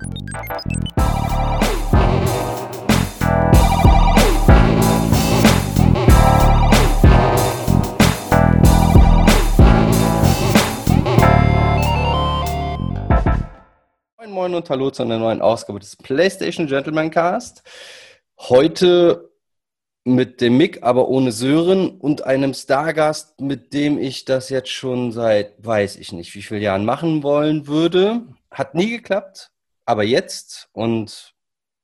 Moin Moin und Hallo zu einer neuen Ausgabe des PlayStation Gentleman Cast. Heute mit dem Mick, aber ohne Sören und einem Stargast, mit dem ich das jetzt schon seit weiß ich nicht wie vielen Jahren machen wollen würde. Hat nie geklappt, aber jetzt und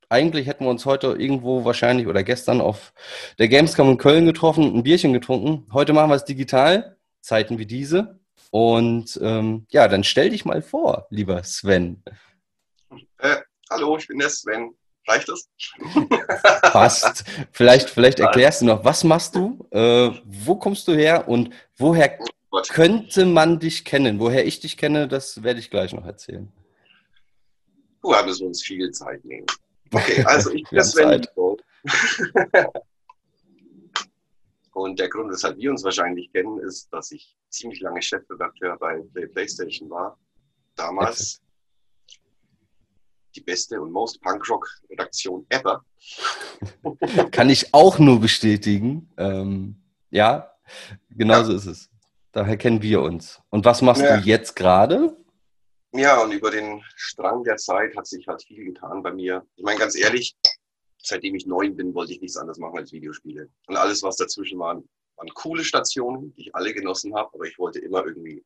eigentlich hätten wir uns heute irgendwo wahrscheinlich oder gestern auf der Gamescom in Köln getroffen, ein Bierchen getrunken. Heute machen wir es digital, Zeiten wie diese. Und ähm, ja, dann stell dich mal vor, lieber Sven. Äh, hallo, ich bin der Sven. Reicht das? Passt. Vielleicht, vielleicht erklärst du noch, was machst du? Äh, wo kommst du her und woher Oh könnte man dich kennen? Woher ich dich kenne, das werde ich gleich noch erzählen. Müssen wir uns viel Zeit nehmen. Okay, also ich bin Sven. Und der Grund, weshalb wir uns wahrscheinlich kennen, ist, dass ich ziemlich lange Chefredakteur bei Play PlayStation war. Damals die beste und most Punkrock-Redaktion ever. Kann ich auch nur bestätigen. Ähm, ja, genau so ist es. Daher kennen wir uns. Und was machst Ja. du jetzt gerade? Ja, und über den Strang der Zeit hat sich halt viel getan bei mir. Ich meine, ganz ehrlich, seitdem ich neun bin, wollte ich nichts anderes machen als Videospiele. Und alles, was dazwischen waren, waren coole Stationen, die ich alle genossen habe, aber ich wollte immer irgendwie,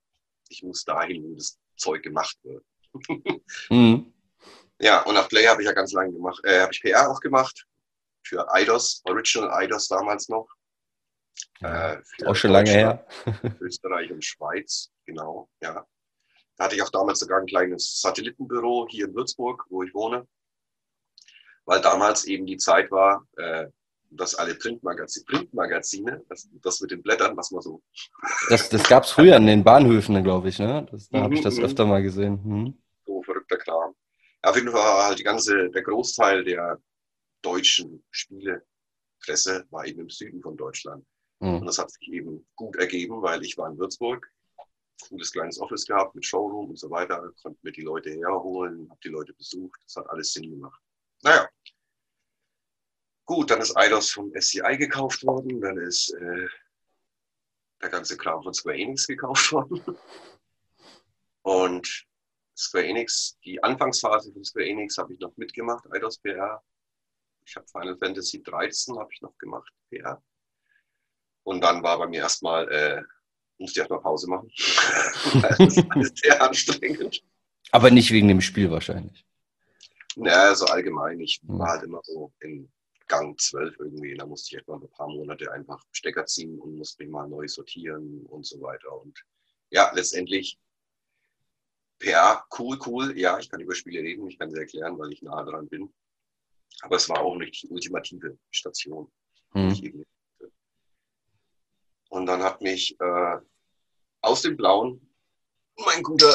ich muss dahin, wo das Zeug gemacht wird. Mhm. Ja, und nach Play habe ich ja ganz lange gemacht, äh, habe ich PR auch gemacht für IDOS, Original IDOS damals noch. Ja, Äh, auch schon lange her. Österreich und Schweiz, genau, ja. Da hatte ich auch damals sogar ein kleines Satellitenbüro hier in Würzburg, wo ich wohne, weil damals eben die Zeit war, äh, dass alle Printmagazine, Printmagazine das, das mit den Blättern, was man so, Das, das gab es früher in den Bahnhöfen, glaube ich. Ne? Das, da habe ich Mhm, das mhm. öfter mal gesehen. Mhm. so verrückter Kram. Ja, auf jeden Fall war halt die ganze, der Großteil der deutschen Spielepresse war eben im Süden von Deutschland. Und Mhm. das hat sich eben gut ergeben, weil ich war in Würzburg, cooles kleines Office gehabt mit Showroom und so weiter, konnte mir die Leute herholen, habe die Leute besucht, das hat alles Sinn gemacht. Naja. Gut, dann ist Eidos vom SCI gekauft worden, dann ist äh, der ganze Kram von Square Enix gekauft worden. Und Square Enix, die Anfangsphase von Square Enix habe ich noch mitgemacht, Eidos PR. Ich habe Final Fantasy 13 habe ich noch gemacht, PR. Und dann war bei mir erstmal, äh, musste ich erstmal Pause machen. das ist sehr anstrengend. Aber nicht wegen dem Spiel wahrscheinlich. Naja, so allgemein. Ich war halt immer so in Gang 12 irgendwie. Da musste ich etwa ein paar Monate einfach Stecker ziehen und musste mich mal neu sortieren und so weiter. Und ja, letztendlich PR, cool, cool. Ja, ich kann über Spiele reden, ich kann sie erklären, weil ich nah dran bin. Aber es war auch nicht die ultimative Station. Mhm. Und dann hat mich äh, aus dem Blauen mein guter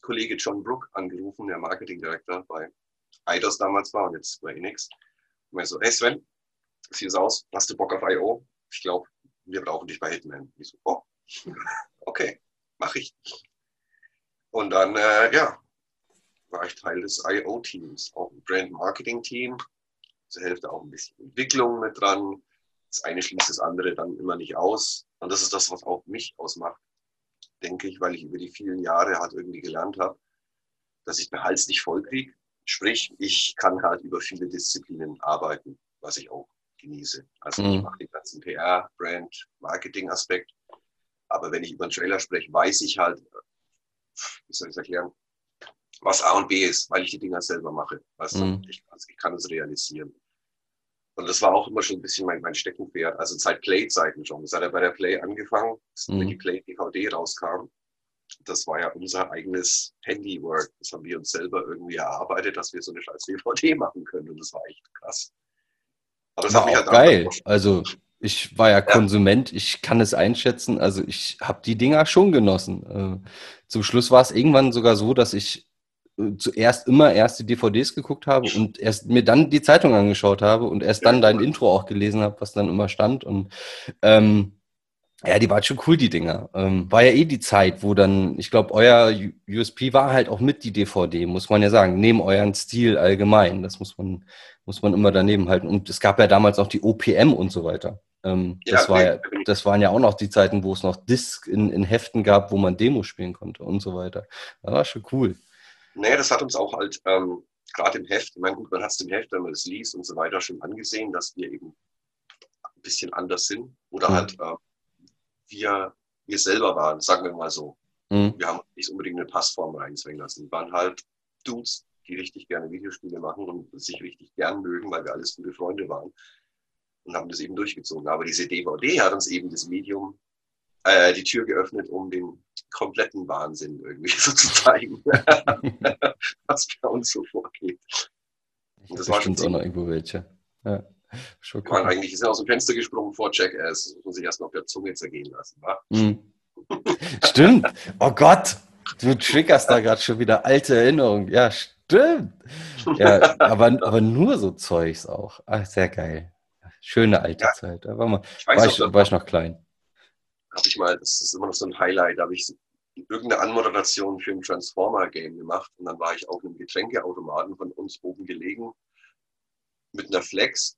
Kollege John Brook angerufen, der Marketingdirektor bei Eidos damals war und jetzt bei Enix. Und er so, hey Sven, sieht aus, hast du Bock auf I.O.? Ich glaube, wir brauchen dich bei Hitman. Ich so, oh, okay, mache ich. Und dann, äh, ja, war ich Teil des I.O.-Teams, auch ein Brand-Marketing-Team zur Hälfte auch ein bisschen Entwicklung mit dran. Das eine schließt das andere dann immer nicht aus. Und das ist das, was auch mich ausmacht, denke ich, weil ich über die vielen Jahre halt irgendwie gelernt habe, dass ich den Hals nicht voll kriege. Sprich, ich kann halt über viele Disziplinen arbeiten, was ich auch genieße. Also ich Mhm. mache den ganzen PR, Brand, Marketing-Aspekt. Aber wenn ich über einen Trailer spreche, weiß ich halt, wie soll ich es erklären, was A und B ist, weil ich die Dinger selber mache. Weißt du? Mhm. ich, ich kann es realisieren. Und das war auch immer schon ein bisschen mein, mein Steckenpferd. Also seit Play-Zeiten schon. Das hat ja bei der Play angefangen, Mhm. die Play-DVD rauskam. Das war ja unser eigenes Handywork. Das haben wir uns selber irgendwie erarbeitet, dass wir so eine scheiß DVD machen können. Und das war echt krass. Aber das War auch halt geil. Also ich war ja Konsument, ich kann es einschätzen. Also ich habe die Dinger schon genossen. Äh, Zum Schluss war es irgendwann sogar so, dass ich zuerst immer erst die DVDs geguckt habe und erst mir dann die Zeitung angeschaut habe und erst dann dein Intro auch gelesen habe, was dann immer stand. Und ähm, Ja, die waren schon cool, die Dinger. Ähm, war ja eh die Zeit, wo dann, ich glaube, euer USP war halt auch mit die DVD, muss man ja sagen, neben euren Stil allgemein. Das muss man, muss man immer daneben halten. Und es gab ja damals auch die OPM und so weiter. Ähm, ja, das, war ja, das waren ja auch noch die Zeiten, wo es noch Disc in, in Heften gab, wo man Demos spielen konnte und so weiter. Das war schon cool. Naja, das hat uns auch halt ähm, gerade im Heft, ich meine, gut, man hat es im Heft, wenn man es liest und so weiter, schon angesehen, dass wir eben ein bisschen anders sind. Oder mhm. halt äh, wir, wir selber waren, sagen wir mal so. Mhm. Wir haben nicht unbedingt eine Passform reinzwingen lassen. Wir waren halt Dudes, die richtig gerne Videospiele machen und sich richtig gern mögen, weil wir alles gute Freunde waren und haben das eben durchgezogen. Aber diese DVD hat uns eben das Medium, äh, die Tür geöffnet, um den kompletten Wahnsinn irgendwie so zu zeigen, was bei uns so vorgeht. Und das war schon auch noch irgendwo welche. Ja. Schon cool. eigentlich ist er aus dem Fenster gesprungen vor Jackass. Das muss ich erst noch auf der Zunge zergehen lassen. Mhm. Stimmt. Oh Gott. Du triggerst da gerade schon wieder alte Erinnerungen. Ja, stimmt. Ja, aber, aber nur so Zeugs auch. Ach, sehr geil. Schöne alte ja. Zeit. Da war, mal, ich weiß, war, ich, war ich noch klein. Habe ich mal, das ist immer noch so ein Highlight, da habe ich irgendeine Anmoderation für ein Transformer-Game gemacht und dann war ich auf einem Getränkeautomaten von uns oben gelegen mit einer Flex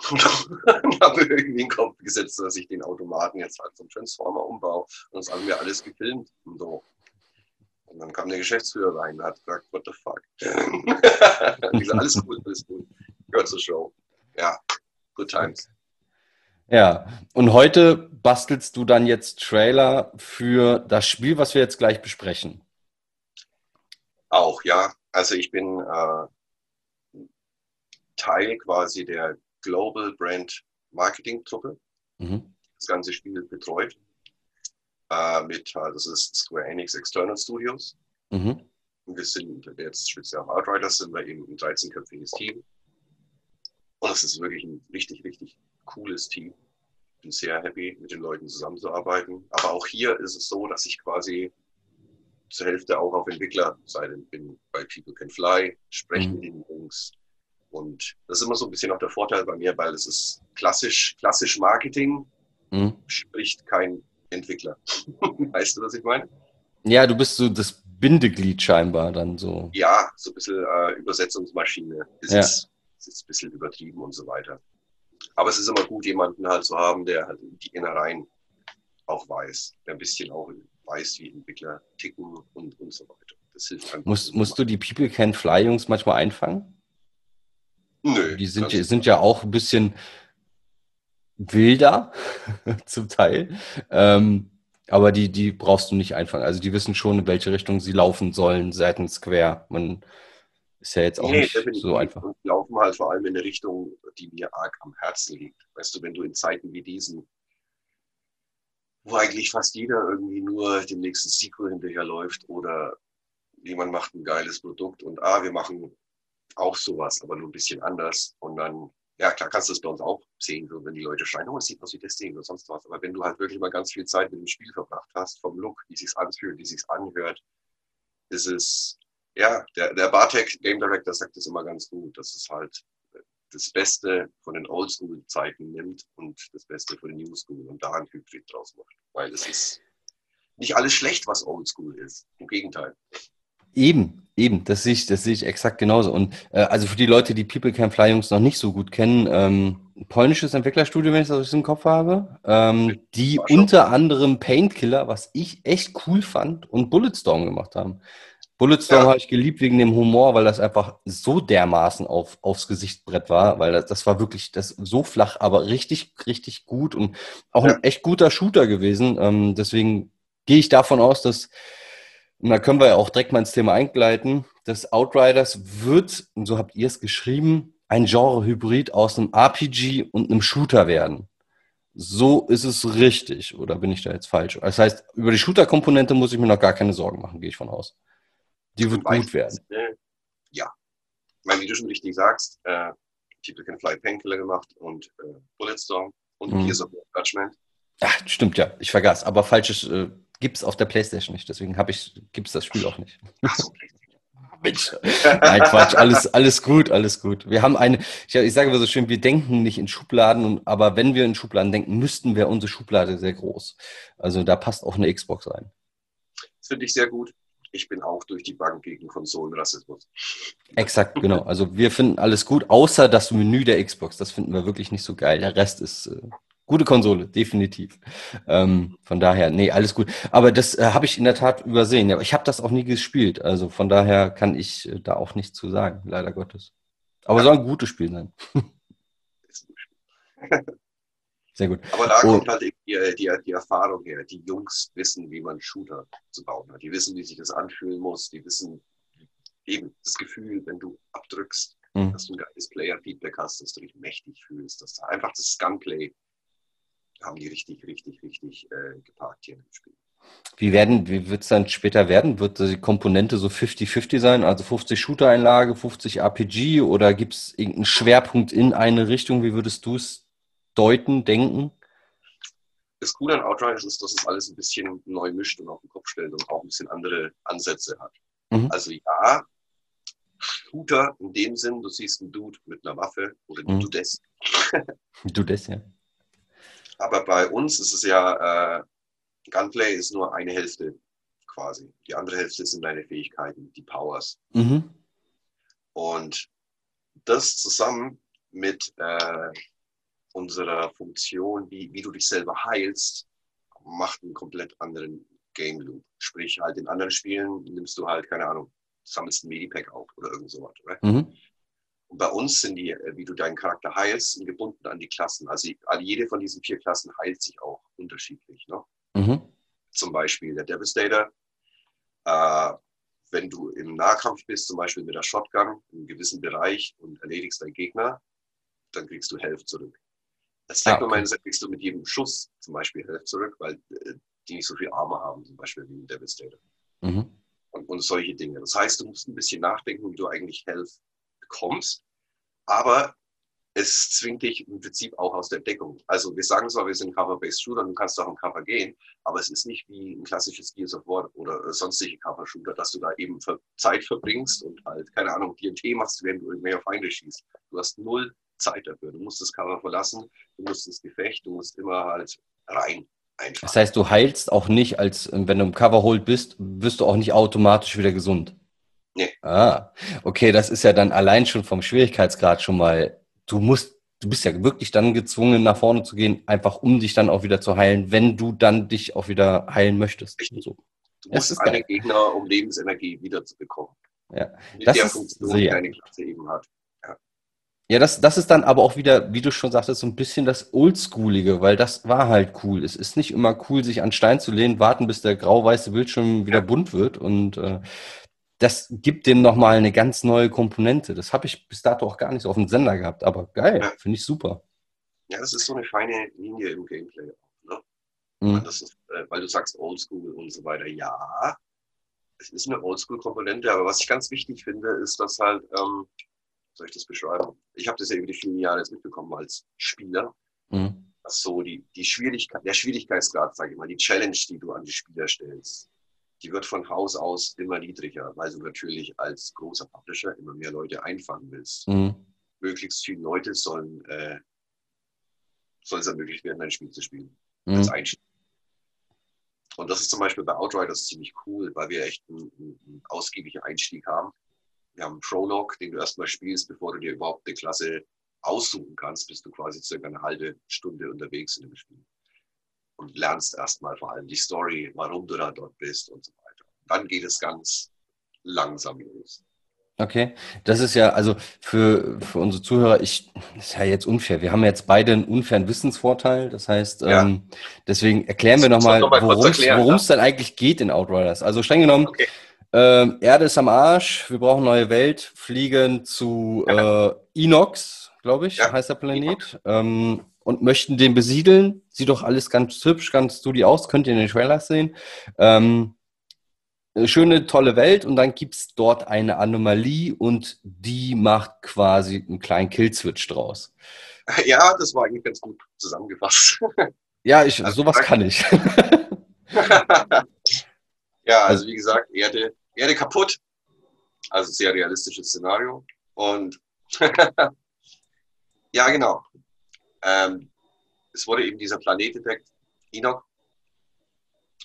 und habe irgendwie den Kopf gesetzt, dass ich den Automaten jetzt halt zum Transformer umbaue. Und das haben wir alles gefilmt und so. Und dann kam der Geschäftsführer rein und hat gesagt, what the fuck? ich gesagt, alles cool, alles cool. Gehört zur Show. Ja, good times. Ja, und heute bastelst du dann jetzt Trailer für das Spiel, was wir jetzt gleich besprechen. Auch, ja. Also ich bin äh, Teil quasi der Global Brand Marketing Truppe. Mhm. Das ganze Spiel betreut. Äh, mit, äh, das ist Square Enix External Studios. Mhm. Und wir sind jetzt speziell auf Outriders, sind wir eben ein 13-köpfiges Team. Und es ist wirklich ein richtig, richtig cooles Team. Bin sehr happy, mit den Leuten zusammenzuarbeiten. Aber auch hier ist es so, dass ich quasi zur Hälfte auch auf Entwicklerseite bin bei People Can Fly, spreche mhm. mit den Jungs, und das ist immer so ein bisschen auch der Vorteil bei mir, weil es ist klassisch, klassisch Marketing, mhm. spricht kein Entwickler. weißt du, was ich meine? Ja, du bist so das Bindeglied scheinbar dann so. Ja, so ein bisschen äh, Übersetzungsmaschine. Das, ja. ist, das ist ein bisschen übertrieben und so weiter. Aber es ist immer gut, jemanden halt zu haben, der halt die Innereien auch weiß, der ein bisschen auch weiß, wie Entwickler ticken und, und so weiter. Das hilft einfach. Musst, musst du die People Can Fly Jungs manchmal einfangen? Nö. Die sind, sind ja auch ein bisschen wilder zum Teil. Ähm, aber die, die brauchst du nicht einfangen. Also die wissen schon, in welche Richtung sie laufen sollen, seitens quer. Man ist ja jetzt auch nee, nicht so einfach. Und laufen halt vor allem in eine Richtung, die mir arg am Herzen liegt. Weißt du, wenn du in Zeiten wie diesen, wo eigentlich fast jeder irgendwie nur dem nächsten Sequel hinterherläuft oder jemand macht ein geiles Produkt und ah, wir machen auch sowas, aber nur ein bisschen anders. Und dann, ja klar, kannst du das bei uns auch sehen, so, wenn die Leute schreien, oh, es sieht aus wie das Ding oder sonst was. Aber wenn du halt wirklich mal ganz viel Zeit mit dem Spiel verbracht hast, vom Look, wie sich's anfühlt, wie sich's anhört, ist es, ja, der, der Bartek Game Director sagt das immer ganz gut, dass es halt das Beste von den Oldschool-Zeiten nimmt und das Beste von den New School und da ein Hybrid draus macht. Weil es ist nicht alles schlecht, was Oldschool ist. Im Gegenteil. Eben, eben, das sehe ich, das sehe ich exakt genauso. Und äh, also für die Leute, die People Can Fly Jungs noch nicht so gut kennen, ähm, polnisches Entwicklerstudio, wenn ich das im Kopf habe, ähm, die unter anderem Painkiller, was ich echt cool fand, und Bulletstorm gemacht haben. Bulletstorm ja. habe ich geliebt wegen dem Humor, weil das einfach so dermaßen auf, aufs Gesichtbrett war, weil das, das war wirklich das so flach, aber richtig, richtig gut und auch ja. ein echt guter Shooter gewesen. Ähm, deswegen gehe ich davon aus, dass und da können wir ja auch direkt mal ins Thema eingleiten. Das Outriders wird, und so habt ihr es geschrieben, ein Genre-Hybrid aus einem RPG und einem Shooter werden. So ist es richtig, oder bin ich da jetzt falsch? Das heißt, über die Shooter-Komponente muss ich mir noch gar keine Sorgen machen, gehe ich von aus. Die wird gut werden. Ja. Meine, wie du schon richtig sagst, äh, People Can Fly Painkiller gemacht und äh, Bulletstorm und mhm. Gears of Judgment. Ach, stimmt ja. Ich vergaß. Aber falsches äh, gibt es auf der Playstation nicht. Deswegen ich, gibt es das Spiel auch nicht. Ach so, Mensch. Nein, Quatsch, alles, alles gut, alles gut. Wir haben eine, ich, ich sage immer so schön, wir denken nicht in Schubladen, aber wenn wir in Schubladen denken, müssten wir unsere Schublade sehr groß. Also da passt auch eine Xbox rein. Das finde ich sehr gut. Ich bin auch durch die Bank gegen Konsolenrassismus. Exakt, genau. Also wir finden alles gut, außer das Menü der Xbox. Das finden wir wirklich nicht so geil. Der Rest ist äh, Gute Konsole, definitiv. Ähm, von daher, nee, alles gut. Aber das äh, habe ich in der Tat übersehen. Ja, ich habe das auch nie gespielt. Also von daher kann ich äh, da auch nichts zu sagen, leider Gottes. Aber ja. soll ein gutes Spiel sein. Sehr gut. Aber da kommt halt die, die, die, Erfahrung her. Die Jungs wissen, wie man Shooter zu bauen hat. Die wissen, wie sich das anfühlen muss. Die wissen eben das Gefühl, wenn du abdrückst, mhm. dass du ein geiles Player-Feedback hast, dass du dich mächtig fühlst, dass du einfach das Gunplay haben die richtig, richtig, richtig äh, geparkt hier im Spiel. Wie werden, wie wird es dann später werden? Wird die Komponente so 50-50 sein? Also 50 Shooter-Einlage, 50 RPG oder gibt es irgendeinen Schwerpunkt in eine Richtung? Wie würdest du es deuten, denken? Das Coole an Outriders ist, dass es alles ein bisschen neu mischt und auf den Kopf stellt und auch ein bisschen andere Ansätze hat. Mhm. Also ja, Shooter in dem Sinn, du siehst einen Dude mit einer Waffe oder mhm. du das. du das, ja. Aber bei uns ist es ja, äh, Gunplay ist nur eine Hälfte quasi. Die andere Hälfte sind deine Fähigkeiten, die Powers. Mhm. Und das zusammen mit äh, unserer Funktion, wie, wie du dich selber heilst, macht einen komplett anderen Game Loop. Sprich, halt in anderen Spielen nimmst du halt, keine Ahnung, sammelst ein Medipack auf oder irgend sowas. Mhm. Und bei uns sind die, äh, wie du deinen Charakter heilst, gebunden an die Klassen. Also jede von diesen vier Klassen heilt sich auch unterschiedlich. Ne? Mhm. Zum Beispiel der Devastator. Äh, wenn du im Nahkampf bist, zum Beispiel mit der Shotgun in einem gewissen Bereich und erledigst deinen Gegner, dann kriegst du Health zurück. Als ah, okay. kriegst du mit jedem Schuss zum Beispiel Health zurück, weil äh, die nicht so viel Arme haben, zum Beispiel wie ein Devastator. Mhm. Und, und solche Dinge. Das heißt, du musst ein bisschen nachdenken, wie du eigentlich Health bekommst, aber es zwingt dich im Prinzip auch aus der Deckung. Also wir sagen zwar, wir sind Cover-Based Shooter, du kannst auch im Cover gehen, aber es ist nicht wie ein klassisches Gears of War oder sonstige Cover-Shooter, dass du da eben Zeit verbringst und halt, keine Ahnung, Tee machst, während du irgendwelche Feinde schießt. Du hast null Zeit dafür. Du musst das Cover verlassen, du musst das Gefecht, du musst immer halt rein. Einfach. Das heißt, du heilst auch nicht, als wenn du im Cover holt bist, wirst du auch nicht automatisch wieder gesund. Nee. Ah, okay, das ist ja dann allein schon vom Schwierigkeitsgrad schon mal, du musst, du bist ja wirklich dann gezwungen, nach vorne zu gehen, einfach um dich dann auch wieder zu heilen, wenn du dann dich auch wieder heilen möchtest. So. Du musst es alle Gegner, um Lebensenergie wiederzubekommen. Ja, Mit das der ist Funktion, sehr. die deine Klasse eben hat. Ja. Das, das ist dann aber auch wieder, wie du schon sagtest, so ein bisschen das Oldschoolige, weil das war halt cool. Es ist nicht immer cool, sich an Stein zu lehnen, warten, bis der grau-weiße Bildschirm wieder bunt wird und äh, das gibt dem nochmal eine ganz neue Komponente. Das habe ich bis dato auch gar nicht so auf dem Sender gehabt, aber geil, ja. finde ich super. Ja, das ist so eine feine Linie im Gameplay. Ne? Mhm. Ist, äh, weil du sagst Oldschool und so weiter. Ja, es ist eine Oldschool-Komponente, aber was ich ganz wichtig finde, ist, dass halt, ähm, soll ich das beschreiben? Ich habe das ja über die vielen Jahre jetzt mitbekommen als Spieler. Mhm. Dass so die, die Schwierigkeit, der Schwierigkeitsgrad, sage ich mal, die Challenge, die du an die Spieler stellst, die wird von Haus aus immer niedriger, weil du natürlich als großer Publisher immer mehr Leute einfangen willst. Mhm. Möglichst viele Leute sollen, äh, soll es ermöglicht werden, ein Spiel zu spielen. Mhm. Als Einstieg. Und das ist zum Beispiel bei Outriders ziemlich cool, weil wir echt einen, einen ausgiebigen Einstieg haben. Wir haben einen Prolog, den du erstmal spielst, bevor du dir überhaupt eine Klasse aussuchen kannst, bist du quasi circa eine halbe Stunde unterwegs in dem Spiel und lernst erstmal vor allem die Story, warum du da dort bist und so weiter. Dann geht es ganz langsam los. Okay, das ist ja, also für, für unsere Zuhörer, ich, das ist ja jetzt unfair. Wir haben jetzt beide einen unfairen Wissensvorteil. Das heißt, ja. ähm, deswegen erklären wir nochmal, worum es ja. dann eigentlich geht in Outriders. Also streng genommen, okay. Ähm, Erde ist am Arsch, wir brauchen neue Welt, fliegen zu ja. äh, Inox, glaube ich, heißt der Planet. Ähm, und möchten den besiedeln. Sieht doch alles ganz hübsch, ganz studi aus, könnt ihr in den Trailers sehen. Ähm, schöne, tolle Welt und dann gibt es dort eine Anomalie und die macht quasi einen kleinen Killswitch draus. Ja, das war eigentlich ganz gut zusammengefasst. Ja, ich, also, sowas kann ich. ja, also wie gesagt, Erde, Erde kaputt. Also sehr realistisches Szenario. Und ja, genau. Ähm, es wurde eben dieser Planet entdeckt, Enoch.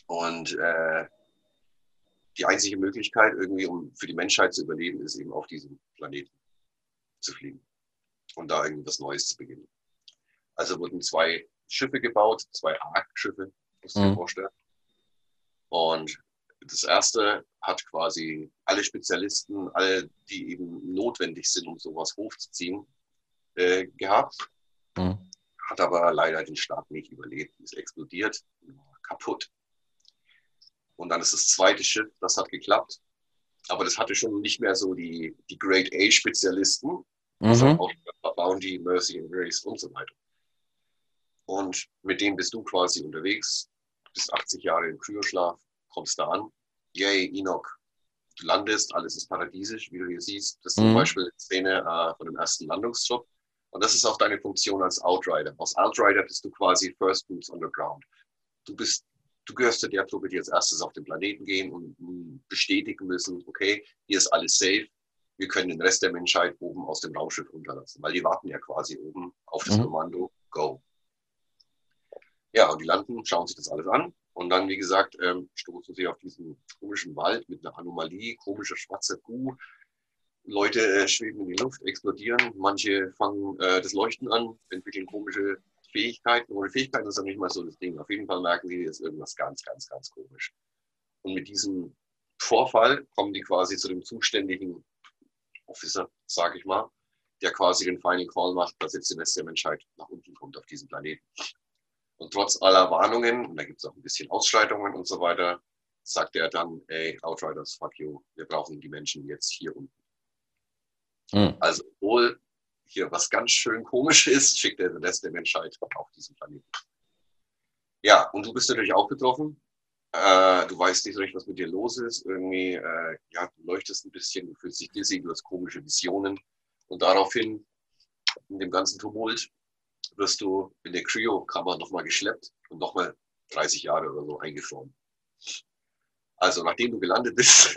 Und äh, die einzige Möglichkeit, irgendwie, um für die Menschheit zu überleben, ist eben auf diesem Planeten zu fliegen und da irgendwas Neues zu beginnen. Also wurden zwei Schiffe gebaut, zwei Ark-Schiffe, musst du dir mhm. vorstellen. Und das erste hat quasi alle Spezialisten, alle, die eben notwendig sind, um sowas hochzuziehen, äh, gehabt. Mhm. Hat aber leider den Start nicht überlebt, ist explodiert, kaputt. Und dann ist das zweite Schiff, das hat geklappt. Aber das hatte schon nicht mehr so die, die Grade A-Spezialisten. Mhm. Also auch Bounty, Mercy and Grace und so weiter. Und mit dem bist du quasi unterwegs, bist 80 Jahre im Kryoschlaf, kommst da an. Yay, Enoch, du landest, alles ist paradiesisch, wie du hier siehst. Das ist mhm. zum Beispiel eine Szene äh, von dem ersten Landungstrupp. Und das ist auch deine Funktion als Outrider. Als Outrider bist du quasi First Boots on the Ground. Du bist du gehörst zu der Truppe, die als erstes auf den Planeten gehen und bestätigen müssen, okay, hier ist alles safe, wir können den Rest der Menschheit oben aus dem Raumschiff runterlassen, weil die warten ja quasi oben auf das mhm. Kommando, go. Ja, und die landen, schauen sich das alles an und dann, wie gesagt, ähm, stoßen sie auf diesen komischen Wald mit einer Anomalie, komischer schwarzer Kuh. Leute äh, schweben in die Luft, explodieren, manche fangen äh, das Leuchten an, entwickeln komische Fähigkeiten. Ohne Fähigkeiten ist dann nicht mal so das Ding. Auf jeden Fall merken die, ist irgendwas ganz, ganz, ganz komisch. Und mit diesem Vorfall kommen die quasi zu dem zuständigen Officer, sage ich mal, der quasi den Final Call macht, dass jetzt die Rest der Menschheit nach unten kommt auf diesem Planeten. Und trotz aller Warnungen, und da gibt es auch ein bisschen Ausschreitungen und so weiter, sagt er dann, ey, Outriders, fuck you, wir brauchen die Menschen jetzt hier unten. Mhm. Also, obwohl hier was ganz schön komisch ist, schickt er den Rest der Menschheit auf diesen Planeten. Ja, und du bist natürlich auch betroffen. Äh, du weißt nicht recht, was mit dir los ist. Irgendwie, äh, ja, du leuchtest ein bisschen, du fühlst dich dizzy, du hast komische Visionen. Und daraufhin, in dem ganzen Tumult, wirst du in der Cryo-Kammer nochmal geschleppt und nochmal 30 Jahre oder so eingefroren. Also nachdem du gelandet bist.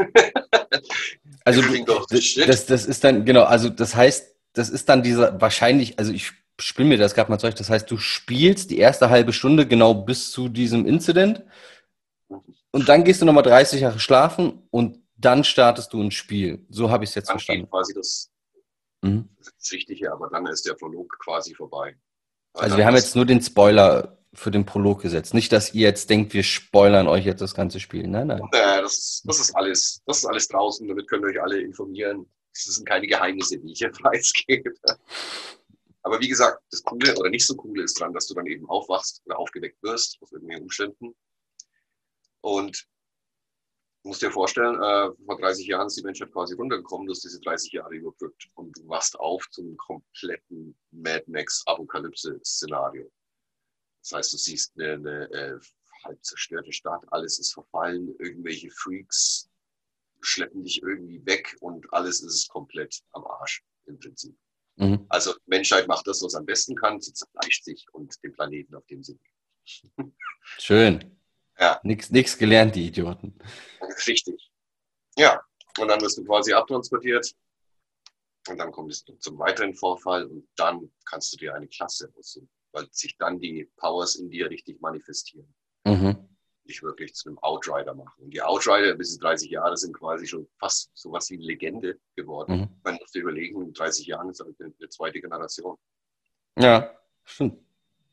also das, das ist dann, genau, also das heißt, das ist dann dieser wahrscheinlich, also ich spiele mir das gerade mal zurecht, das heißt, du spielst die erste halbe Stunde genau bis zu diesem Incident und dann gehst du nochmal 30 Jahre schlafen und dann startest du ein Spiel. So habe ich es jetzt dann verstanden. quasi das, mhm. das Wichtige, aber dann ist der Prolog quasi vorbei. Also wir haben jetzt nur den Spoiler für den Prolog gesetzt. Nicht, dass ihr jetzt denkt, wir spoilern euch jetzt das ganze Spiel. Nein, nein. Äh, das, das, ist alles, das ist alles draußen. Damit könnt ihr euch alle informieren. Das sind keine Geheimnisse, die ich hier preisgebe. Aber wie gesagt, das Coole oder nicht so Coole ist dran, dass du dann eben aufwachst oder aufgeweckt wirst aus irgendwelchen Umständen. Und du musst dir vorstellen, äh, vor 30 Jahren ist die Menschheit quasi runtergekommen, du hast diese 30 Jahre überbrückt und du wachst auf zum kompletten Mad Max-Apokalypse-Szenario. Das heißt, du siehst eine, eine äh, halb zerstörte Stadt, alles ist verfallen, irgendwelche Freaks schleppen dich irgendwie weg und alles ist komplett am Arsch im Prinzip. Mhm. Also Menschheit macht das, was am besten kann, sie zerfleischt sich und den Planeten, auf dem sie Schön. Ja. Nix, nix gelernt, die Idioten. Richtig. Ja, und dann wirst du quasi abtransportiert und dann kommt es zum weiteren Vorfall und dann kannst du dir eine Klasse aussuchen, weil sich dann die Powers in dir richtig manifestieren. Mhm dich wirklich zu einem Outrider machen. Und die Outrider bis 30 Jahre sind quasi schon fast so was wie eine Legende geworden. Mhm. Man muss sich überlegen, in 30 Jahren ist halt eine, eine zweite Generation. Ja, stimmt.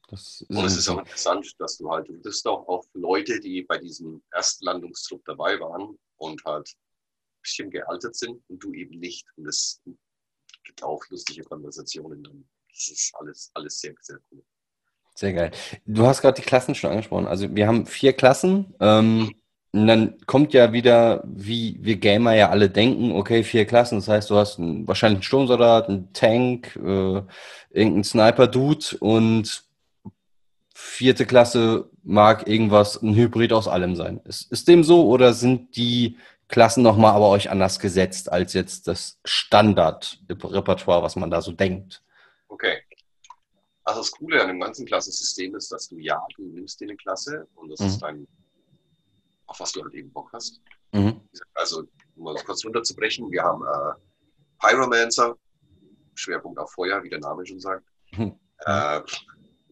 Das und es ist auch interessant, dass du halt, du bist doch auch Leute, die bei diesem Erstlandungstrupp dabei waren und halt ein bisschen gealtert sind und du eben nicht. Und es gibt auch lustige Konversationen dann. Das ist alles, alles sehr, sehr cool. Sehr geil. Du hast gerade die Klassen schon angesprochen. Also wir haben vier Klassen. Ähm, und dann kommt ja wieder, wie wir Gamer ja alle denken, okay, vier Klassen. Das heißt, du hast einen, wahrscheinlich einen Sturmsoldat, einen Tank, äh, irgendeinen Sniper-Dude und vierte Klasse mag irgendwas, ein Hybrid aus allem sein. Ist, ist dem so oder sind die Klassen nochmal aber euch anders gesetzt als jetzt das Standard-Repertoire, was man da so denkt? Okay. Also das Coole an dem ganzen Klassensystem ist, dass du ja, du nimmst dir eine Klasse und das mhm. ist dein, auf was du halt eben Bock hast. Mhm. Also um mal kurz runterzubrechen, wir haben äh, Pyromancer, Schwerpunkt auf Feuer, wie der Name schon sagt. Hm. Äh,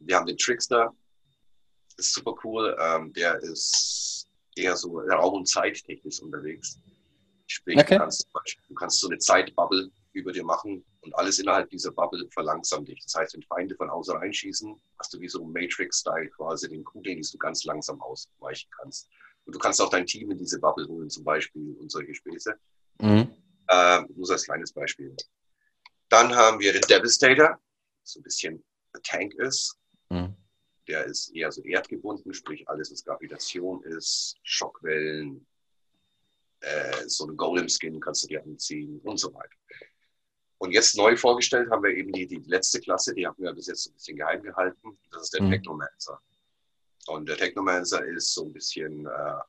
wir haben den Trickster, ist super cool. Ähm, der ist eher so Raum- und Zeittechnisch unterwegs. Sprich, okay. du, kannst, du kannst so eine Zeitbubble über dir machen und alles innerhalb dieser Bubble verlangsamt dich. Das heißt, wenn Feinde von außen reinschießen, hast du wie so Matrix-Style quasi den Kugeln, die du ganz langsam ausweichen kannst. Und du kannst auch dein Team in diese Bubble holen, zum Beispiel, und solche Späße. Mhm. Äh, nur so als kleines Beispiel. Dann haben wir den Devastator, so ein bisschen ein Tank ist. Mhm. Der ist eher so erdgebunden, sprich alles, was Gravitation ist, Schockwellen, äh, so ein Golem-Skin kannst du dir anziehen und so weiter. Und jetzt neu vorgestellt haben wir eben die, die letzte Klasse, die haben wir bis jetzt ein bisschen geheim gehalten. Das ist der mhm. Technomancer. Und der Technomancer ist so ein bisschen, äh,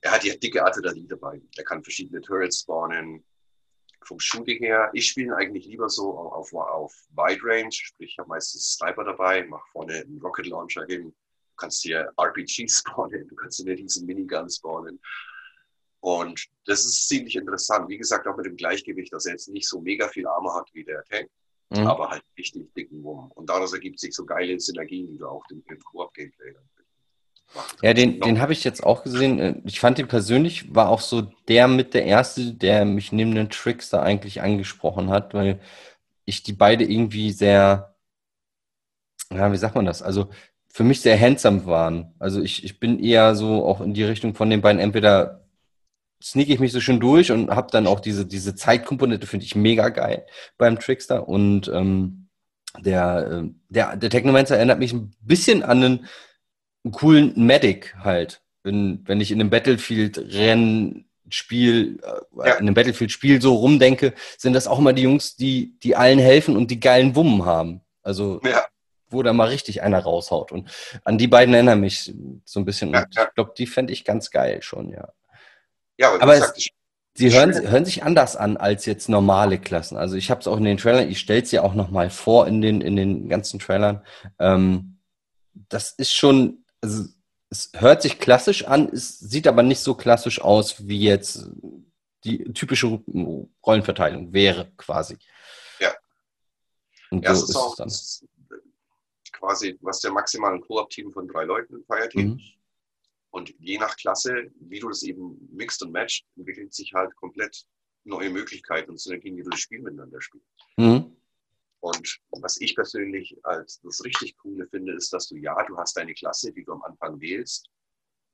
er hat ja dicke Artillerie dabei. Er kann verschiedene Turrets spawnen. Vom Shooting her, ich spiele eigentlich lieber so auf, auf Wide Range, sprich, ich habe meistens Sniper dabei, mache vorne einen Rocket Launcher hin. Du kannst hier RPG spawnen, du kannst hier diesen Minigun spawnen. Und das ist ziemlich interessant. Wie gesagt, auch mit dem Gleichgewicht, dass er jetzt nicht so mega viel Arme hat wie der Tank, mhm. aber halt richtig dicken Wurm. Und daraus ergibt sich so geile Synergien, die du auch im, im Koop-Gameplay ja, den, den habe ich jetzt auch gesehen. Äh, ich fand ihn persönlich, war auch so der mit der Erste, der mich neben den Trickster eigentlich angesprochen hat, weil ich die beide irgendwie sehr, ja, wie sagt man das? Also für mich sehr handsome waren. Also ich, ich bin eher so auch in die Richtung von den beiden entweder sneak ich mich so schön durch und habe dann auch diese, diese Zeitkomponente, finde ich mega geil beim Trickster. Und ähm, der, äh, der, der Technomancer erinnert mich ein bisschen an einen, einen coolen Medic halt. Wenn, wenn ich in einem Battlefield-Rennspiel, äh, ja. in einem Battlefield-Spiel so rumdenke, sind das auch immer die Jungs, die, die allen helfen und die geilen Wummen haben. Also ja. wo da mal richtig einer raushaut. Und an die beiden erinnere mich so ein bisschen. Ja, und ich glaube, die fände ich ganz geil schon, ja. Ja, aber, aber gesagt, es, sie hören, hören sich anders an als jetzt normale Klassen. Also ich habe es auch in den Trailern, ich stelle es ja auch nochmal vor in den, in den ganzen Trailern. Ähm, das ist schon, also es hört sich klassisch an, es sieht aber nicht so klassisch aus, wie jetzt die typische Rollenverteilung wäre, quasi. Ja. Und ja, so ist, ist auch es dann. quasi, was der maximalen Koop-Team von drei Leuten feiert. Mhm. Und je nach Klasse, wie du das eben mixt und matcht, entwickelt sich halt komplett neue Möglichkeiten und Synergien, wie du das Spiel miteinander spielst. Mhm. Und was ich persönlich als das richtig Coole finde, ist, dass du ja, du hast deine Klasse, die du am Anfang wählst,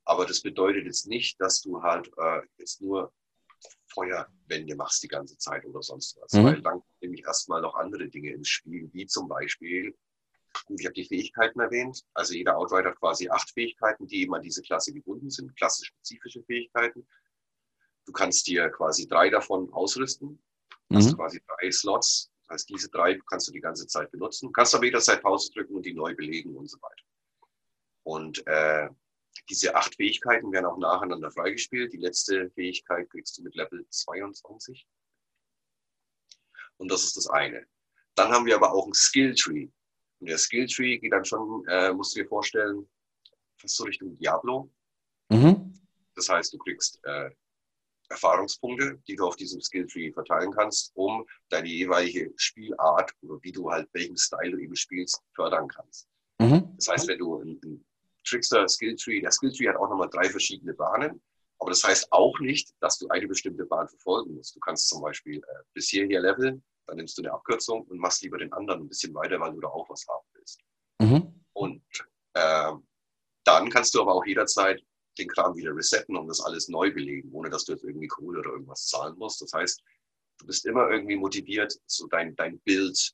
aber das bedeutet jetzt nicht, dass du halt äh, jetzt nur Feuerwände machst die ganze Zeit oder sonst was. Mhm. Weil dann nämlich erstmal noch andere Dinge ins Spiel, wie zum Beispiel Gut, ich habe die Fähigkeiten erwähnt. Also jeder Outrider hat quasi acht Fähigkeiten, die eben an diese Klasse gebunden sind, klassespezifische Fähigkeiten. Du kannst dir quasi drei davon ausrüsten. Du hast mhm. quasi drei Slots. Das heißt, diese drei kannst du die ganze Zeit benutzen. Kannst aber jederzeit Pause drücken und die neu belegen und so weiter. Und äh, diese acht Fähigkeiten werden auch nacheinander freigespielt. Die letzte Fähigkeit kriegst du mit Level 22. Und das ist das eine. Dann haben wir aber auch ein Skill Tree. Und der Skilltree geht dann schon, äh, musst du dir vorstellen, fast so Richtung Diablo. Mhm. Das heißt, du kriegst äh, Erfahrungspunkte, die du auf diesem Skilltree verteilen kannst, um deine jeweilige Spielart oder wie du halt welchen Style du eben spielst, fördern kannst. Mhm. Das heißt, wenn du einen Trickster Skilltree, der Skilltree hat auch nochmal drei verschiedene Bahnen, aber das heißt auch nicht, dass du eine bestimmte Bahn verfolgen musst. Du kannst zum Beispiel äh, bis hierher leveln dann nimmst du eine Abkürzung und machst lieber den anderen ein bisschen weiter, weil du da auch was haben willst. Mhm. Und äh, dann kannst du aber auch jederzeit den Kram wieder resetten und das alles neu belegen, ohne dass du jetzt irgendwie Kohle oder irgendwas zahlen musst. Das heißt, du bist immer irgendwie motiviert, so dein, dein Bild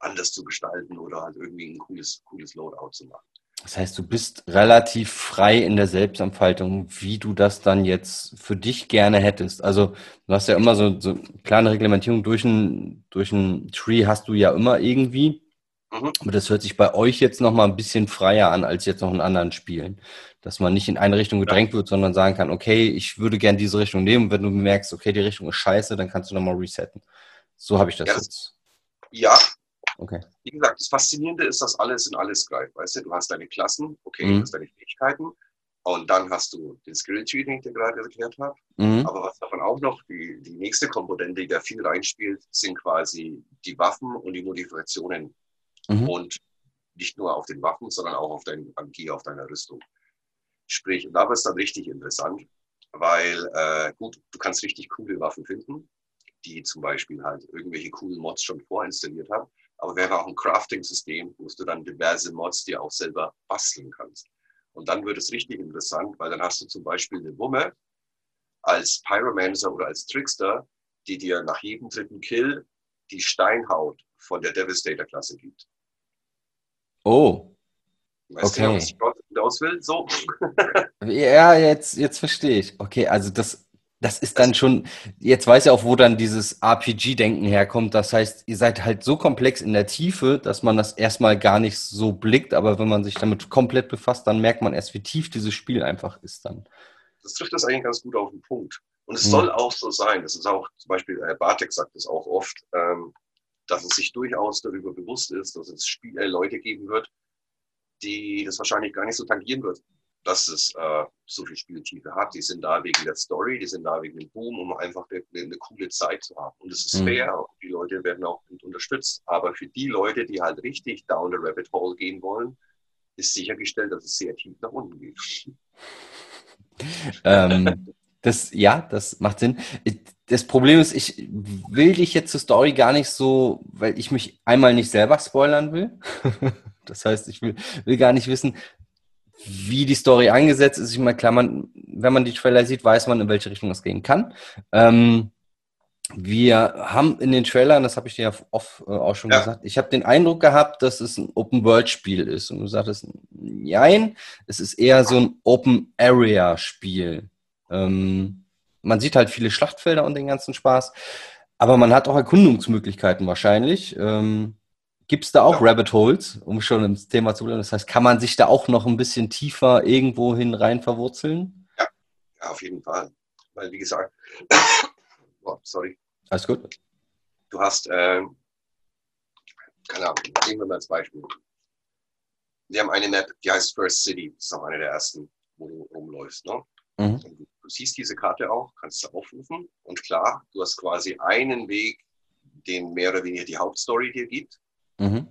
anders zu gestalten oder halt irgendwie ein cooles, cooles Loadout zu machen. Das heißt, du bist relativ frei in der Selbstentfaltung, wie du das dann jetzt für dich gerne hättest. Also du hast ja immer so, so kleine Reglementierung durch ein, durch ein Tree hast du ja immer irgendwie. Mhm. Aber das hört sich bei euch jetzt noch mal ein bisschen freier an als jetzt noch in anderen Spielen. Dass man nicht in eine Richtung gedrängt wird, sondern sagen kann, okay, ich würde gerne diese Richtung nehmen. Und wenn du merkst, okay, die Richtung ist scheiße, dann kannst du nochmal resetten. So habe ich das ja, jetzt. Ja, Okay. Wie gesagt, das Faszinierende ist, dass alles in alles greift. Weißt du, du hast deine Klassen, okay, mhm. du hast deine Fähigkeiten. Und dann hast du den Skill Tree, den ich dir gerade erklärt habe. Mhm. Aber was davon auch noch, die, die nächste Komponente, die da viel reinspielt, sind quasi die Waffen und die Modifikationen. Mhm. Und nicht nur auf den Waffen, sondern auch auf deinem Gear, auf deiner Rüstung. Sprich, da wird es dann richtig interessant, weil, äh, gut, du kannst richtig coole Waffen finden, die zum Beispiel halt irgendwelche coolen Mods schon vorinstalliert haben. Aber wäre auch ein Crafting-System, wo du dann diverse Mods dir auch selber basteln kannst. Und dann wird es richtig interessant, weil dann hast du zum Beispiel eine Wumme als Pyromancer oder als Trickster, die dir nach jedem dritten Kill die Steinhaut von der Devastator-Klasse gibt. Oh. Weißt okay. du, was ich hinaus will? So. ja, jetzt, jetzt verstehe ich. Okay, also das, das ist dann schon, jetzt weiß ich auch, wo dann dieses RPG-Denken herkommt. Das heißt, ihr seid halt so komplex in der Tiefe, dass man das erstmal gar nicht so blickt, aber wenn man sich damit komplett befasst, dann merkt man erst, wie tief dieses Spiel einfach ist dann. Das trifft das eigentlich ganz gut auf den Punkt. Und es hm. soll auch so sein. Das ist auch, zum Beispiel, Herr Bartek sagt das auch oft, ähm, dass es sich durchaus darüber bewusst ist, dass es Spiel, äh, Leute geben wird, die das wahrscheinlich gar nicht so tangieren wird, dass es äh, so viel Spieltiefe hat. Die sind da wegen der Story, die sind da wegen dem Boom, um einfach eine, eine coole Zeit zu haben. Und es ist mhm. fair, die Leute werden auch unterstützt. Aber für die Leute, die halt richtig down the rabbit hole gehen wollen, ist sichergestellt, dass es sehr tief nach unten geht. ähm, das, ja, das macht Sinn. Das Problem ist, ich will dich jetzt zur Story gar nicht so, weil ich mich einmal nicht selber spoilern will. das heißt, ich will, will gar nicht wissen, wie die Story angesetzt ist. Ich meine, klar, man, wenn man die Trailer sieht, weiß man, in welche Richtung das gehen kann. Ähm, wir haben in den Trailern, das habe ich dir ja oft äh, auch schon ja. gesagt, ich habe den Eindruck gehabt, dass es ein Open-World-Spiel ist. Und du sagtest, nein, es ist eher so ein Open-Area-Spiel. Ähm, man sieht halt viele Schlachtfelder und den ganzen Spaß, aber man hat auch Erkundungsmöglichkeiten wahrscheinlich. Ähm, Gibt es da auch ja. Rabbit Holes, um schon ins Thema zu bleiben? Das heißt, kann man sich da auch noch ein bisschen tiefer irgendwo hin rein verwurzeln? Ja, ja auf jeden Fall. Weil, wie gesagt, oh, sorry. Alles gut. Du hast, äh, keine Ahnung, nehmen wir mal als Beispiel. Wir haben eine Map, die heißt First City. Das ist auch eine der ersten, wo du rumläufst. Ne? Mhm. Du siehst diese Karte auch, kannst sie aufrufen. Und klar, du hast quasi einen Weg, den mehr oder weniger die Hauptstory dir gibt. Mhm.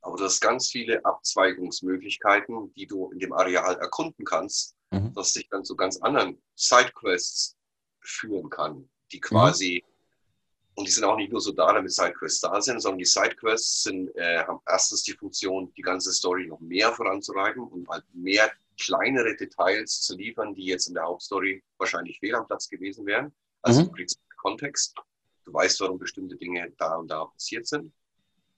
Aber du hast ganz viele Abzweigungsmöglichkeiten, die du in dem Areal erkunden kannst, mhm. das dich dann zu ganz anderen Sidequests führen kann, die quasi, mhm. und die sind auch nicht nur so da, damit Sidequests da sind, sondern die Sidequests sind, äh, haben erstens die Funktion, die ganze Story noch mehr voranzutreiben und halt mehr kleinere Details zu liefern, die jetzt in der Hauptstory wahrscheinlich fehl am Platz gewesen wären. Also mhm. du kriegst Kontext, du weißt, warum bestimmte Dinge da und da passiert sind.